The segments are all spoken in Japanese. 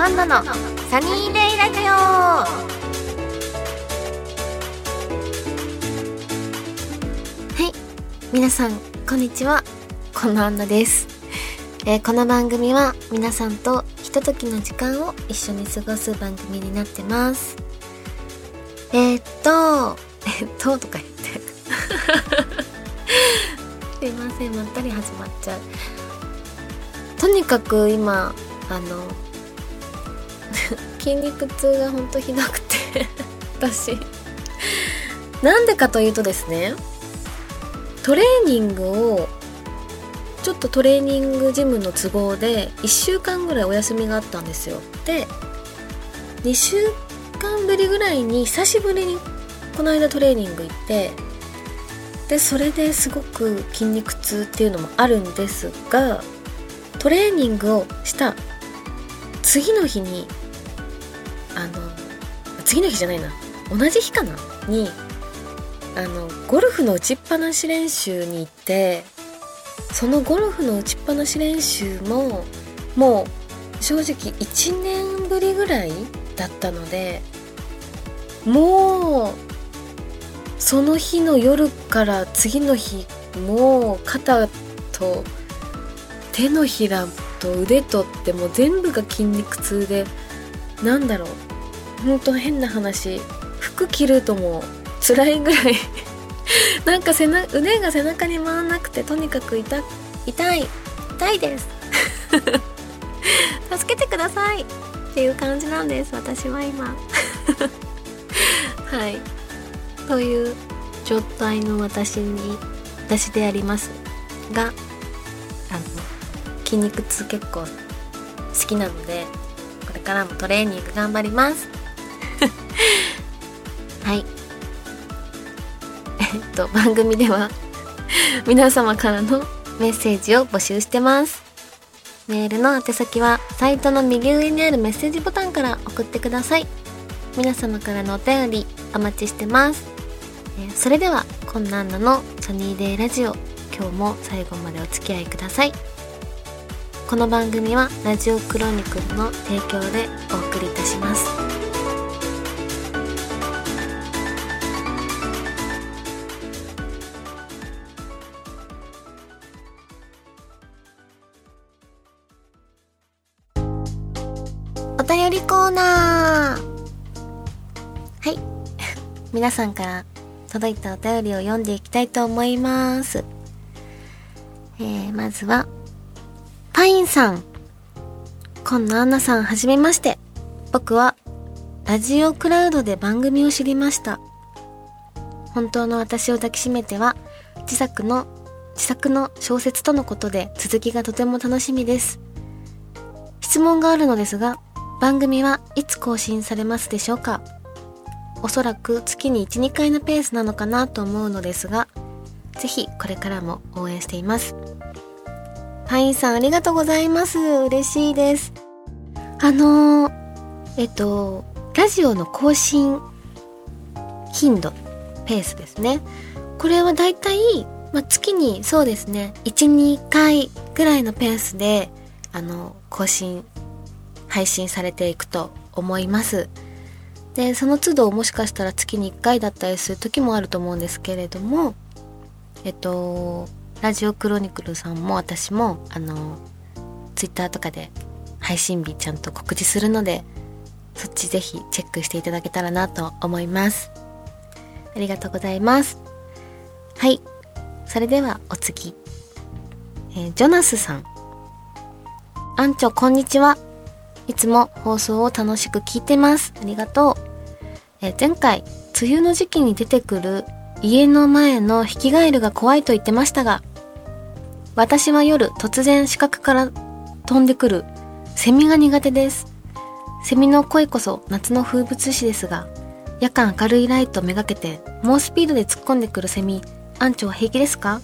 アンナのサニーデイラジオ。はい皆さんこんにちは。このアンナです、えーこの番組は皆さんとひとときの時間を一緒に過ごす番組になってます。えー、っとえっととか言って。すいませんまったり始まっちゃう。とにかく今あの筋肉痛がほんとひどくて。私。なんでかというとですねトレーニングをちょっとトレーニングジムの都合で1週間ぐらいお休みがあったんですよ。で2週間ぶりぐらいに久しぶりにこの間トレーニング行ってでそれですごく筋肉痛っていうのもあるんですがトレーニングをした次の日にあの次の日じゃないな。同じ日かな？にあのゴルフの打ちっぱなし練習に行ってそのゴルフの打ちっぱなし練習ももう正直1年ぶりぐらいだったのでもうその日の夜から次の日もう肩と手のひらと腕とってもう全部が筋肉痛でなんだろう。ほんと変な話。服着るともう辛いぐらい。なんか背な腕が背中に回らなくてとにかく痛痛い痛いです。助けてください。っていう感じなんです私は今。はい。という状態の私に私であります。があの筋肉痛結構好きなのでこれからもトレーニング頑張ります。はい。えっと番組では皆様からのメッセージを募集してます。メールの宛先はサイトの右上にあるメッセージボタンから送ってください。皆様からのお便りお待ちしてます。えそれではこんなんなのサニーデイラジオ今日も最後までお付き合いください。この番組はラジオクロニクルの提供でお送りいたします。皆さんから届いたお便りを読んでいきたいと思いますえー、まずはパインさん。今野アンナさん、はじめまして。僕は、ラジオクラウドで番組を知りました。本当の私を抱きしめては、自作の、自作の小説とのことで続きがとても楽しみです。質問があるのですが、番組はいつ更新されますでしょうか？おそらく月に1、2回のペースなのかなと思うのですが、ぜひこれからも応援しています。パインさんありがとうございます。嬉しいです。あのーえっと、ラジオの更新頻度、ペースですね。これはだいたい、まあ、月にそうですね、1、2回ぐらいのペースで、あの、更新、配信されていくと思います。で、その都度もしかしたら月に1回だったりする時もあると思うんですけれども、えっと、ラジオクロニクルさんも私も、あの、ツイッターとかで配信日ちゃんと告知するので、そっちぜひチェックしていただけたらなと思います。ありがとうございます。はい。それではお次。えージョナスさん。アンチョ、こんにちは。いつも放送を楽しく聞いてます。ありがとう。え前回、梅雨の時期に出てくる家の前のヒキガエルが怖いと言ってましたが、私は夜突然視覚から飛んでくるセミが苦手です。セミの声こそ夏の風物詩ですが、夜間明るいライトめがけて猛スピードで突っ込んでくるセミ、アンチョは平気ですか？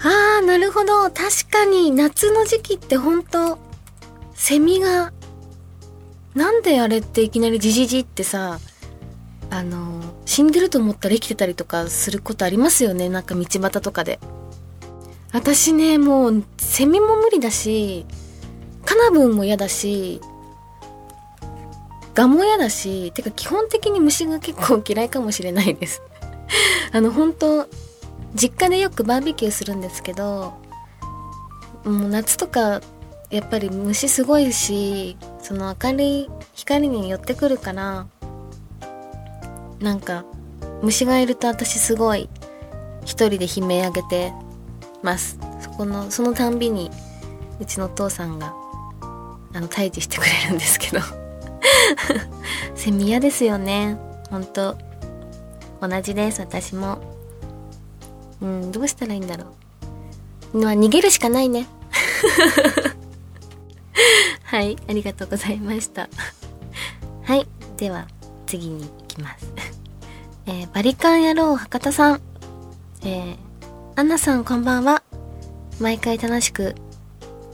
あー、なるほど。確かに夏の時期って本当セミが、なんであれっていきなりジジジってさ、あの、死んでると思ったら生きてたりとかすることありますよね？なんか道端とかで。私ね、もう、セミも無理だし、カナブンも嫌だし、ガも嫌だしてか基本的に虫が結構嫌いかもしれないです あの本当実家でよくバーベキューするんですけどもう夏とかやっぱり虫すごいしその明るい光に寄ってくるからなんか虫がいると私すごい一人で悲鳴上げてます。そこのそのたんびにうちのお父さんがあの退治してくれるんですけど。セミ嫌ですよね。ほんと同じです。私も。うんどうしたらいいんだろう。まあ逃げるしかないね。はいありがとうございました。はいでは次に行きます。えー、バリカン野郎博多さん。えー、アンナさんこんばんは。毎回楽しく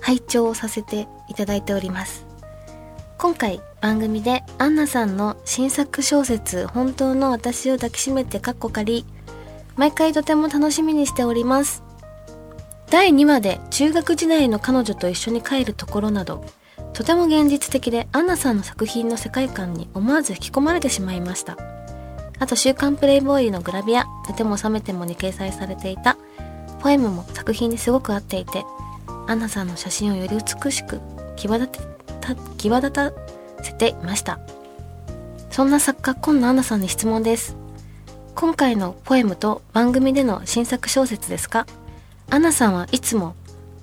拝聴させていただいております。今回番組でアンナさんの新作小説本当の私を抱きしめてカッコ仮毎回とても楽しみにしております。第2話で中学時代の彼女と一緒に帰るところなどとても現実的でアンナさんの作品の世界観に思わず引き込まれてしまいました。あと週刊プレイボーイのグラビア寝ても覚めてもに掲載されていた。ポエムも作品にすごく合っていてアンナさんの写真をより美しく際立た際立たせていました。そんな作家今野アンナさんに質問です。今回のポエムと番組での新作小説ですか？アンナさんはいつも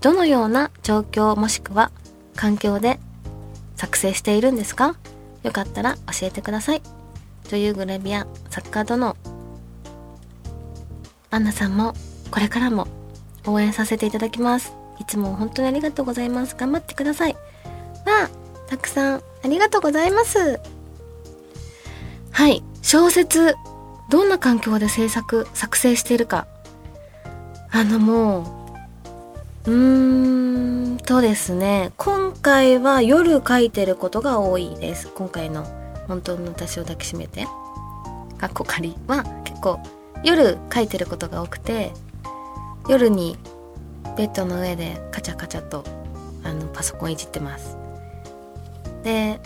どのような状況もしくは環境で作成しているんですか？よかったら教えてください。女優グラビア作家殿。アンナさんもこれからも応援させていただきます。いつも本当にありがとうございます。頑張ってください。わあたくさんありがとうございます。はい。小説どんな環境で制作作成しているか。あのもううーんとですね。今回は夜書いてることが多いです。今回の本当の私を抱きしめて。かっこ仮は結構夜書いてることが多くて夜にベッドの上でカチャカチャとあのパソコンいじってます。で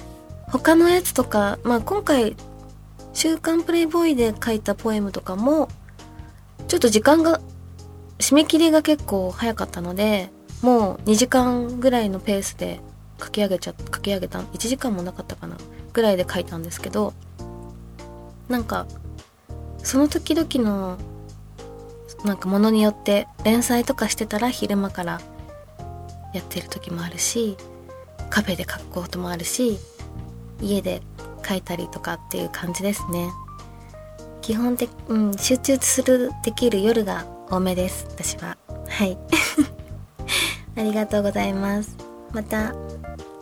他のやつとかまあ今回「週刊プレイボーイ」で書いたポエムとかもちょっと時間が締め切りが結構早かったのでもう2時間ぐらいのペースで書き上げちゃ書き上げた1時間もなかったかな。ぐらいで書いたんですけどなんかその時々のなんかものによって連載とかしてたら昼間からやってる時もあるしカフェで書くこともあるし家で書いたりとかっていう感じですね。基本的、うん、集中するできる夜が多めです私は。はい。ありがとうございます。また。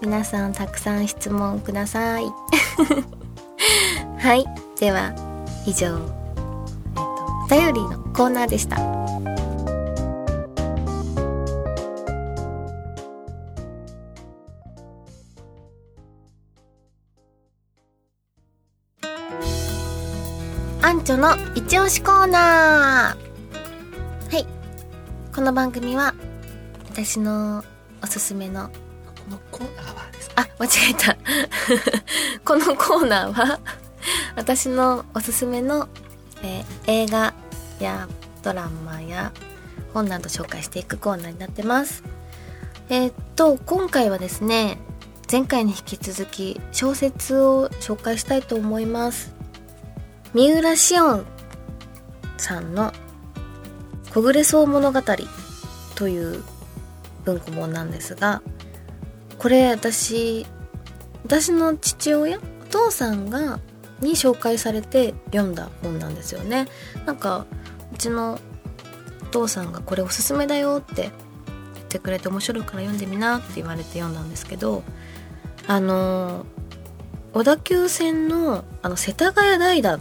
皆さんたくさん質問ください。はい。では以上、お便りのコーナーでした。アンチョの一押しコーナー。はい。この番組は私のおすすめのこのコーナー、間違えた。このコーナーは、私のおすすめの、えー、映画やドラマや本など紹介していくコーナーになってます。えー、っと、今回はですね、前回に引き続き小説を紹介したいと思います。三浦紫音さんの小暮草物語という文庫本なんですが、これ私私の父親お父さんがに紹介されて読んだ本なんですよね。なんかうちのお父さんがこれおすすめだよって言ってくれて面白いから読んでみなって言われて読んだんですけどあの小田急線のあの世田谷代田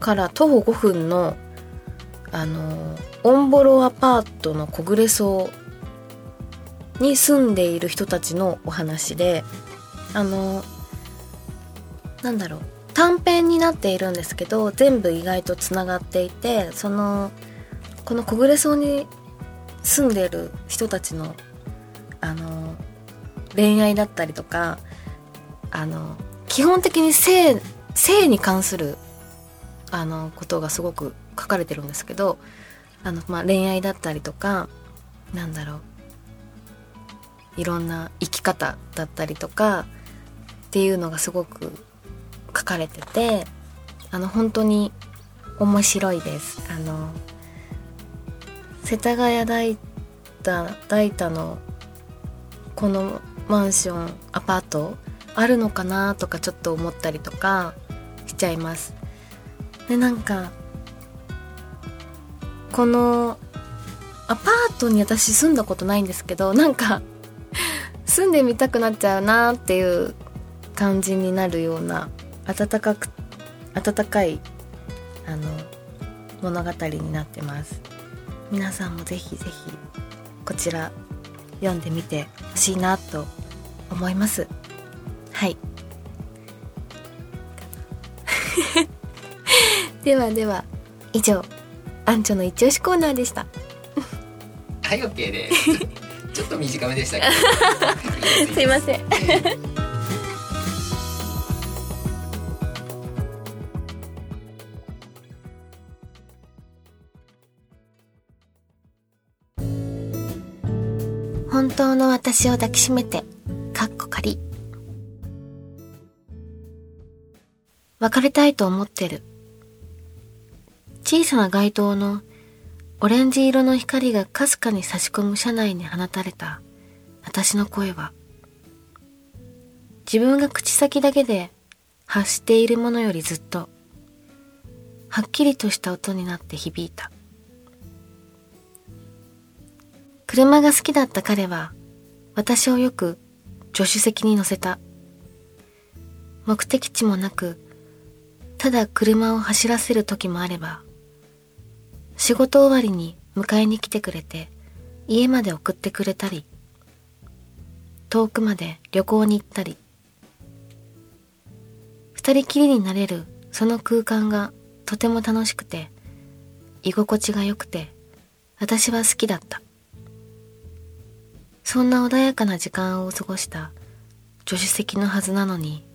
から徒歩5分のあのオンボロアパートの小暮荘に住んでいる人たちのお話であのなんだろう短編になっているんですけど全部意外とつながっていてそのこの小暮荘に住んでいる人たちのあの恋愛だったりとかあの基本的に性性に関するあのことがすごく書かれてるんですけどあの、まあ、恋愛だったりとかなんだろういろんな生き方だったりとかっていうのがすごく書かれててあの本当に面白いです。あの世田谷大田大田のこのマンションアパートあるのかなとかちょっと思ったりとかしちゃいます。でなんかこのアパートに私住んだことないんですけどなんか住んでみたくなっちゃうなっていう感じになるような温かく温かいあの物語になってます。皆さんもぜひぜひこちら読んでみてほしいなと思います。はい。ではでは以上アンチョの一押しコーナーでした。はい OK です。ちょっと短めでしたけど すいません本当の私を抱きしめて、かっこ仮。別れたいと思ってる。小さな街灯のオレンジ色の光がかすかに差し込む車内に放たれた私の声は、自分が口先だけで発しているものよりずっと、はっきりとした音になって響いた。車が好きだった彼は、私をよく助手席に乗せた。目的地もなく、ただ車を走らせる時もあれば、仕事終わりに迎えに来てくれて、家まで送ってくれたり、遠くまで旅行に行ったり、二人きりになれるその空間がとても楽しくて、居心地が良くて、私は好きだった。そんな穏やかな時間を過ごした助手席のはずなのに、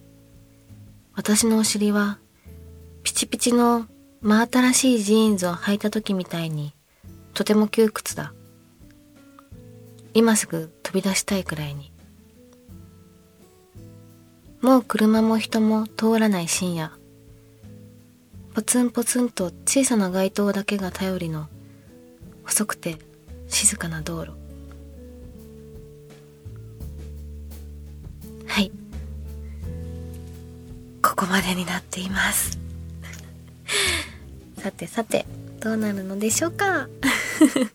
私のお尻はピチピチの真新しいジーンズを履いた時みたいにとても窮屈だ。今すぐ飛び出したいくらいに。もう車も人も通らない深夜。ポツンポツンと小さな街灯だけが頼りの細くて静かな道路。はいここまでになっていますさてさてどうなるのでしょうか？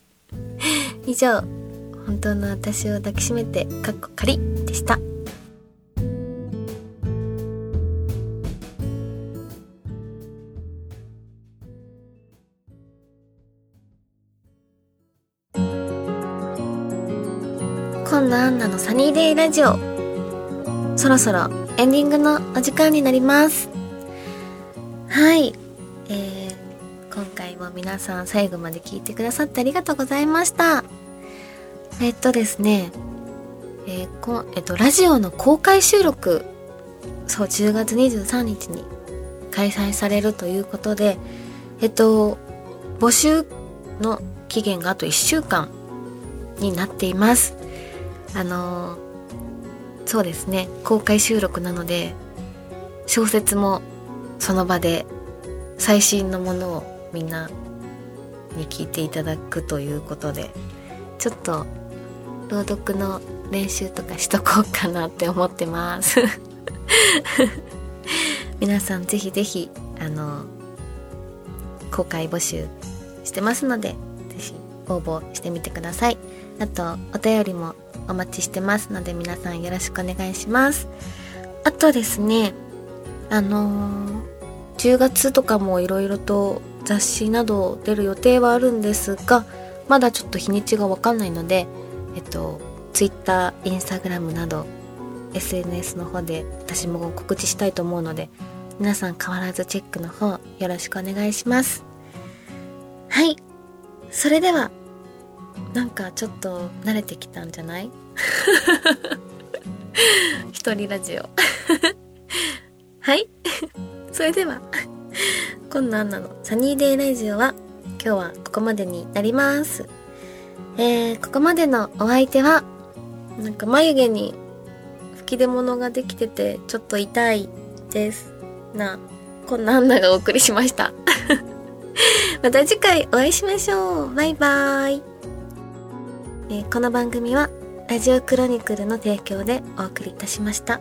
以上本当の私を抱きしめてかっこ仮でした。今度アンナのサニーデイラジオ。そろそろエンディングのお時間になります。はい。えー、も皆さん最後まで聞いてくださってありがとうございました。えっとですねえー、こえっとラジオの公開収録そう10月23日に開催されるということでえっと募集の期限があと1週間になっています。あのーそうですね公開収録なので小説もその場で最新のものをみんなに聞いていただくということでちょっと朗読の練習とかしとこうかなって思ってます。皆さんぜひぜひあの公開募集してますのでぜひ応募してみてください。あとお便りもお待ちしてますので皆さんよろしくお願いします。あとですねあのー、10月とかもいろいろと雑誌など出る予定はあるんですがまだちょっと日にちがわかんないのでえっと Twitter、Instagram など SNS の方で私も告知したいと思うので皆さん変わらずチェックの方よろしくお願いします。はい。それではなんかちょっと慣れてきたんじゃない？一人ラジオ。はい。それでは、今度アンナの？サニーデイラジオは、今日はここまでになります。えー、ここまでのお相手は、なんか眉毛に吹き出物ができてて、ちょっと痛いです。な、こんなアンナがお送りしました。また次回お会いしましょう。バイバーイ。えーこの番組は、ラジオクロニクルの提供でお送りいたしました。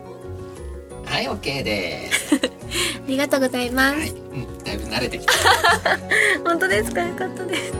はい OK です ありがとうございます。はい、うん、だいぶ慣れてきた 本当ですか？よかったです。